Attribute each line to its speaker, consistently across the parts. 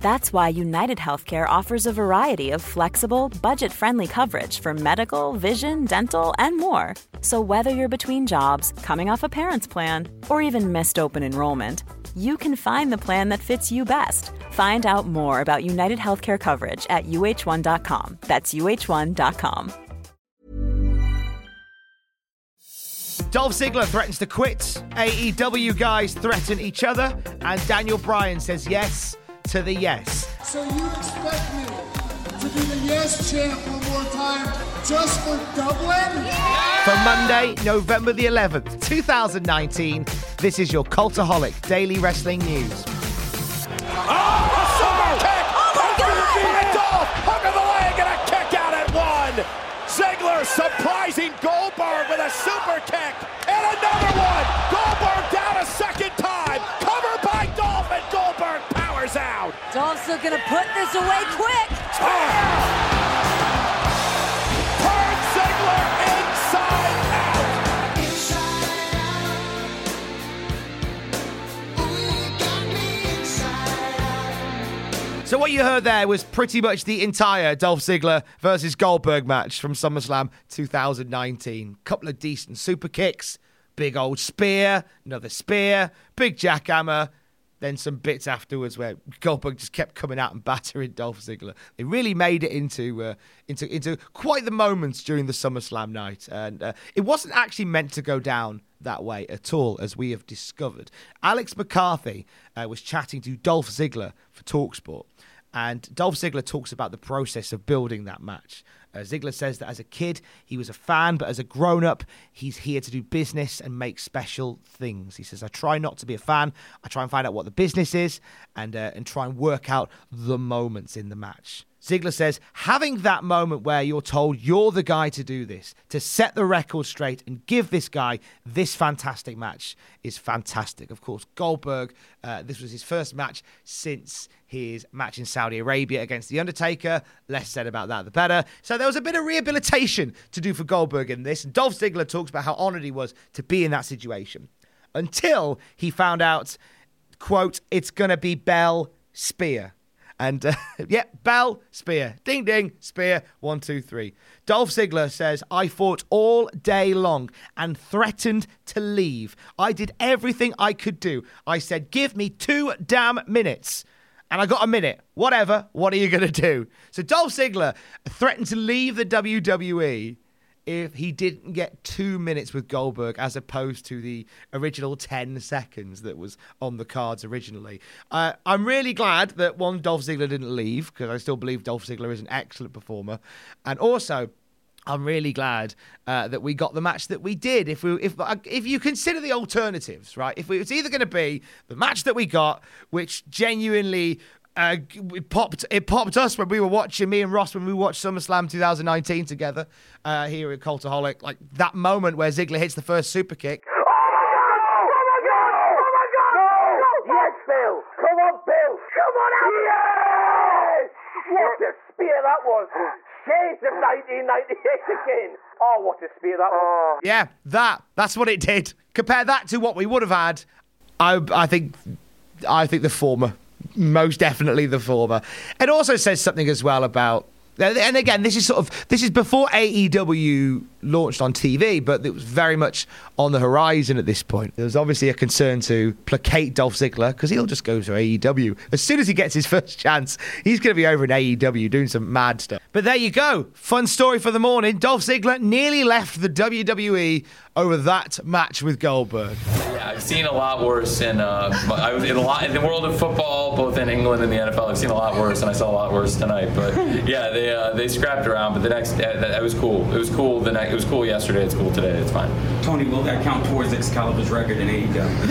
Speaker 1: That's why United Healthcare offers a variety of flexible, budget friendly coverage for medical, vision, dental, and more. So, whether you're between jobs, coming off a parent's plan, or even missed open enrollment, you can find the plan that fits you best. Find out more about United Healthcare coverage at uh1.com. That's uh1.com.
Speaker 2: Dolph Ziggler threatens to quit. AEW guys threaten each other. And Daniel Bryan says yes to the yes.
Speaker 3: So you expect me to be the yes champ one more time just for Dublin?
Speaker 2: For Monday, November the 11th, 2019, this is your Cultaholic Daily Wrestling News.
Speaker 4: Away quick.
Speaker 5: Turn Ziggler inside out.
Speaker 2: So what you heard there was pretty much the entire Dolph Ziggler versus Goldberg match from SummerSlam 2019. Couple of decent super kicks, big old spear, another spear, big jackhammer, then some bits afterwards where Goldberg just kept coming out and battering Dolph Ziggler. They really made it into uh, into into quite the moments during the SummerSlam night, and uh, it wasn't actually meant to go down that way at all, as we have discovered. Alex McCarthy uh, was chatting to Dolph Ziggler for Talksport, and Dolph Ziggler talks about the process of building that match. Uh, Ziggler says that as a kid, he was a fan, but as a grown up, he's here to do business and make special things. He says, I try not to be a fan. I try and find out what the business is and, uh, and try and work out the moments in the match. Ziggler says, having that moment where you're told you're the guy to do this, to set the record straight and give this guy this fantastic match is fantastic. Of course, Goldberg, uh, this was his first match since his match in Saudi Arabia against The Undertaker. Less said about that, the better. So there was a bit of rehabilitation to do for Goldberg in this. And Dolph Ziggler talks about how honored he was to be in that situation until he found out, quote, it's going to be Bell Spear. And uh, yeah, bell, spear, ding ding, spear, one, two, three. Dolph Ziggler says, I fought all day long and threatened to leave. I did everything I could do. I said, give me two damn minutes. And I got a minute. Whatever. What are you going to do? So Dolph Ziggler threatened to leave the WWE if he didn't get two minutes with Goldberg as opposed to the original 10 seconds that was on the cards originally. Uh, I'm really glad that one, Dolph Ziggler didn't leave because I still believe Dolph Ziggler is an excellent performer. And also, I'm really glad uh, that we got the match that we did. If we, if if you consider the alternatives, right? If we, it's either going to be the match that we got, which genuinely uh, it popped it popped us when we were watching me and Ross when we watched SummerSlam 2019 together uh, here at Cultaholic. Like that moment where Ziggler hits the first super kick.
Speaker 5: Oh my God! Oh my God! No! Yes, Bill! Come on, Bill! Come on out! Yes! What a spear that was! Shades of 1998 again! Oh, what a spear that was!
Speaker 2: Yeah, that that's what it did. Compare that to what we would have had. I I think I think the former, most definitely the former. It also says something as well about. And again, this is sort of this is before AEW launched on TV, but it was very much on the horizon at this point. There was obviously a concern to placate Dolph Ziggler because he'll just go to AEW. As soon as he gets his first chance, he's going to be over in AEW doing some mad stuff. But there you go. Fun story for the morning. Dolph Ziggler nearly left the WWE over that match with Goldberg.
Speaker 6: Yeah, I've seen a lot worse in uh, I was in a lot in the world of football, both in England and the NFL. I've seen a lot worse, and I saw a lot worse tonight. But yeah, they uh, they scrapped around, but the next that, that was cool. It was cool. The next it was cool yesterday. It's cool today. It's fine.
Speaker 7: Tony, will that count towards Excalibur's record in AEW?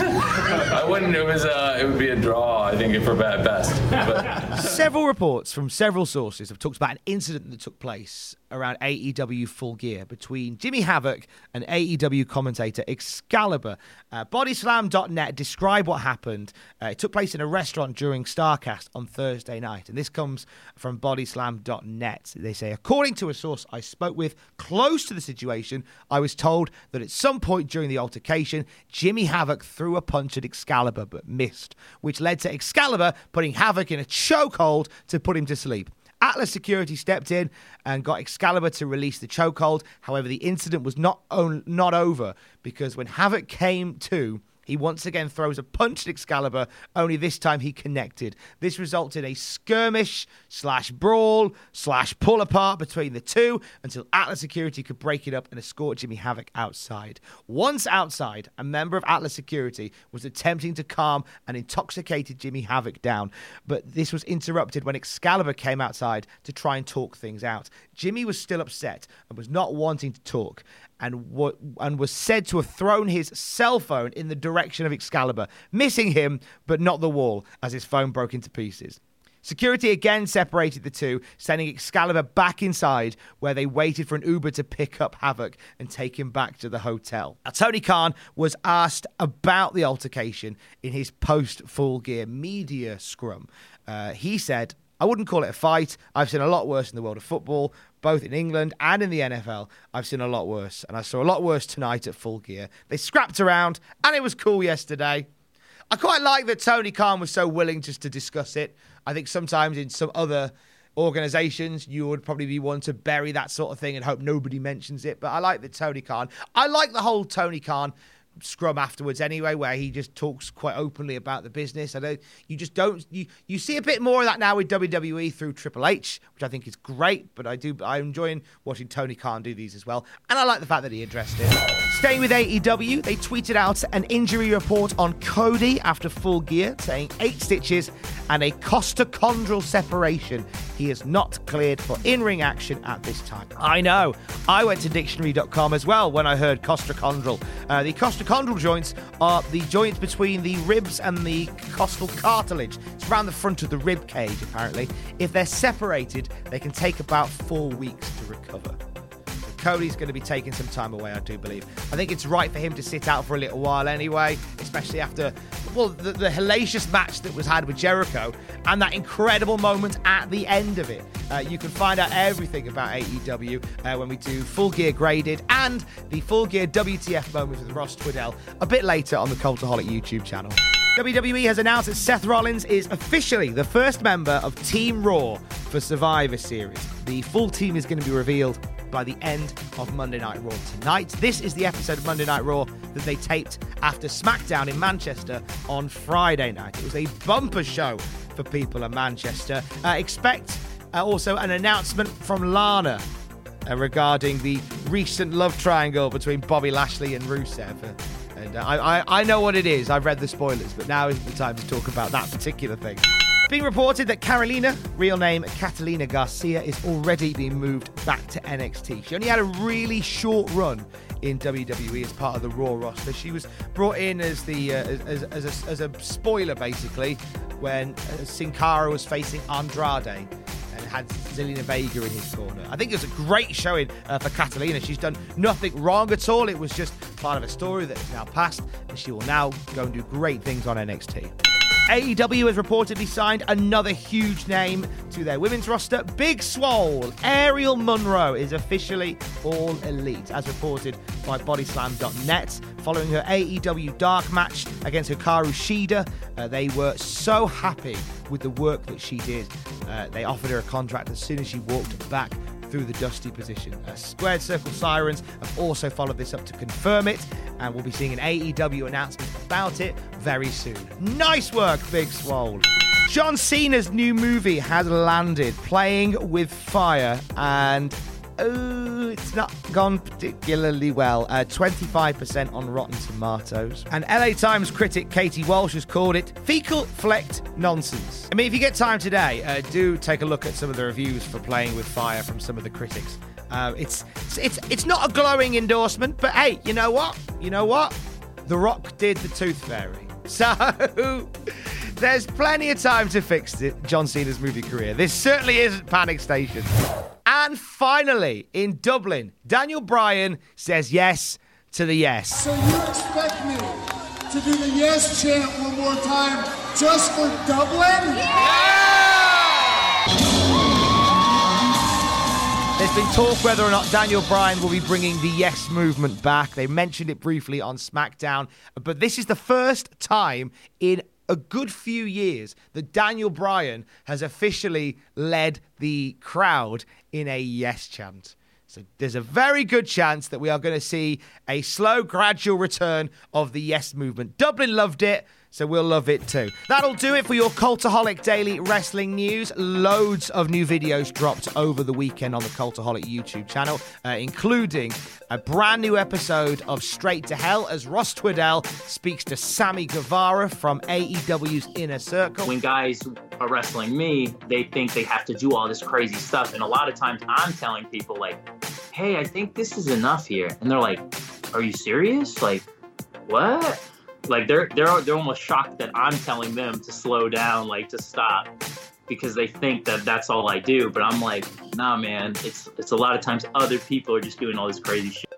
Speaker 6: I wouldn't. It was uh, it would be a draw. I think if for at best. But
Speaker 2: Several reports from several sources have talked about an incident that took place around AEW Full Gear between Jimmy Havoc and AEW commentator Excalibur. Uh, Bodyslam.net describe what happened. Uh, it took place in a restaurant during Starcast on Thursday night, and this comes from Bodyslam.net. They say, according to a source I spoke with close to the situation, I was told that at some point during the altercation, Jimmy Havoc threw a punch at Excalibur but missed, which led to Excalibur putting Havoc in a chokehold to put him to sleep. Atlas Security stepped in and got Excalibur to release the chokehold. However, the incident was not on, not over because when Havoc came to, he once again throws a punch at Excalibur, only this time he connected. This resulted in a skirmish slash brawl slash pull apart between the two until Atlas Security could break it up and escort Jimmy Havoc outside. Once outside, a member of Atlas Security was attempting to calm an intoxicated Jimmy Havoc down, but this was interrupted when Excalibur came outside to try and talk things out. Jimmy was still upset and was not wanting to talk and what and was said to have thrown his cell phone in the direction of Excalibur, missing him but not the wall as his phone broke into pieces. Security again separated the two, sending Excalibur back inside where they waited for an Uber to pick up Havoc and take him back to the hotel. Now, Tony Khan was asked about the altercation in his post full gear media scrum. Uh, he said, I wouldn't call it a fight. I've seen a lot worse in the world of football, both in England and in the NFL. I've seen a lot worse, and I saw a lot worse tonight at Full Gear. They scrapped around, and it was cool yesterday. I quite like that Tony Khan was so willing just to discuss it. I think sometimes in some other organizations, you would probably be one to bury that sort of thing and hope nobody mentions it. But I like that Tony Khan. I like the whole Tony Khan scrum afterwards anyway where he just talks quite openly about the business. I don't you just don't you you see a bit more of that now with wwe through triple h which i think is great but i do i'm enjoying watching tony khan do these as well. And i like the fact that he addressed it. Staying with aew they tweeted out an injury report on cody after full gear saying eight stitches and a costochondral separation. He is not cleared for in-ring action at this time. I know. I went to dictionary.com as well when i heard costochondral. Uh, the costochondral Costochondral joints are the joints between the ribs and the costal cartilage. It's around the front of the rib cage, apparently. If they're separated, they can take about four weeks to recover. Cody's going to be taking some time away, I do believe. I think it's right for him to sit out for a little while anyway, especially after, well, the, the hellacious match that was had with Jericho and that incredible moment at the end of it. Uh, you can find out everything about AEW uh, when we do Full Gear Graded and the Full Gear WTF moment with Ross Tweddell a bit later on the Cultaholic YouTube channel. WWE has announced that Seth Rollins is officially the first member of Team Raw for Survivor Series. The full team is going to be revealed by the end of Monday Night Raw tonight. This is the episode of Monday Night Raw that they taped after SmackDown in Manchester on Friday night. It was a bumper show for people in Manchester. Uh, expect uh, also an announcement from Lana uh, regarding the recent love triangle between Bobby Lashley and Rusev. And uh, I, I, I know what it is. I've read the spoilers, but now is the time to talk about that particular thing. Being reported that Catalina, real name Catalina Garcia, is already being moved back to NXT. She only had a really short run in WWE as part of the Raw roster. She was brought in as the uh, as, as, a, as a spoiler basically when uh, Sin Cara was facing Andrade and had Zelina Vega in his corner. I think it was a great showing uh, for Catalina. She's done nothing wrong at all. It was just part of a story that is now past, and she will now go and do great things on NXT. AEW has reportedly signed another huge name to their women's roster. Big Swole, Aerial Monroe is officially all elite, as reported by Bodyslam.net. Following her AEW Dark match against Hikaru Shida, uh, they were so happy with the work that she did. Uh, they offered her a contract as soon as she walked back through the dusty position. Uh, Squared Circle Sirens have also followed this up to confirm it, and we'll be seeing an AEW announcement about it very soon. Nice work, Big Swole. John Cena's new movie has landed, Playing with Fire, and oh, it's not gone particularly well. Uh, 25% on Rotten Tomatoes. And LA Times critic Katie Walsh has called it fecal flecked nonsense. I mean, if you get time today, uh, do take a look at some of the reviews for Playing with Fire from some of the critics. Uh, it's, it's it's not a glowing endorsement, but hey, you know what? You know what? The Rock did the Tooth Fairy. So there's plenty of time to fix it, John Cena's movie career. This certainly isn't Panic Station. And finally, in Dublin, Daniel Bryan says yes to the yes.
Speaker 3: So you expect me to do the yes chant one more time just for Dublin?
Speaker 2: There's been talk whether or not Daniel Bryan will be bringing the Yes movement back. They mentioned it briefly on SmackDown, but this is the first time in a good few years that Daniel Bryan has officially led the crowd in a Yes chant. So there's a very good chance that we are going to see a slow, gradual return of the Yes movement. Dublin loved it. So we'll love it too. That'll do it for your Cultaholic Daily Wrestling News. Loads of new videos dropped over the weekend on the Cultaholic YouTube channel, uh, including a brand new episode of Straight to Hell as Ross Tweddell speaks to Sammy Guevara from AEW's Inner Circle.
Speaker 8: When guys are wrestling me, they think they have to do all this crazy stuff. And a lot of times I'm telling people, like, hey, I think this is enough here. And they're like, are you serious? Like, what? Like they're they're they're almost shocked that I'm telling them to slow down, like to stop, because they think that that's all I do. But I'm like, nah, man. It's it's a lot of times other people are just doing all this crazy shit.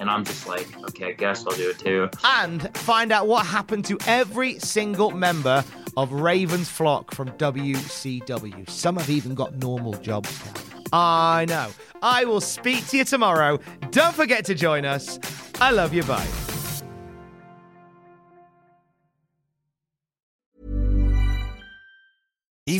Speaker 8: And I'm just like, okay, I guess I'll do it too.
Speaker 2: And find out what happened to every single member of Raven's flock from WCW. Some have even got normal jobs now. I know. I will speak to you tomorrow. Don't forget to join us. I love you. Bye.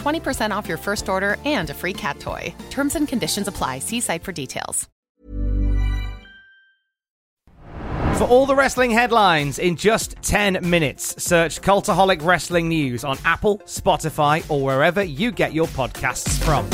Speaker 9: 20% off your first order and a free cat toy. Terms and conditions apply. See site for details.
Speaker 2: For all the wrestling headlines in just 10 minutes, search Cultaholic Wrestling News on Apple, Spotify, or wherever you get your podcasts from.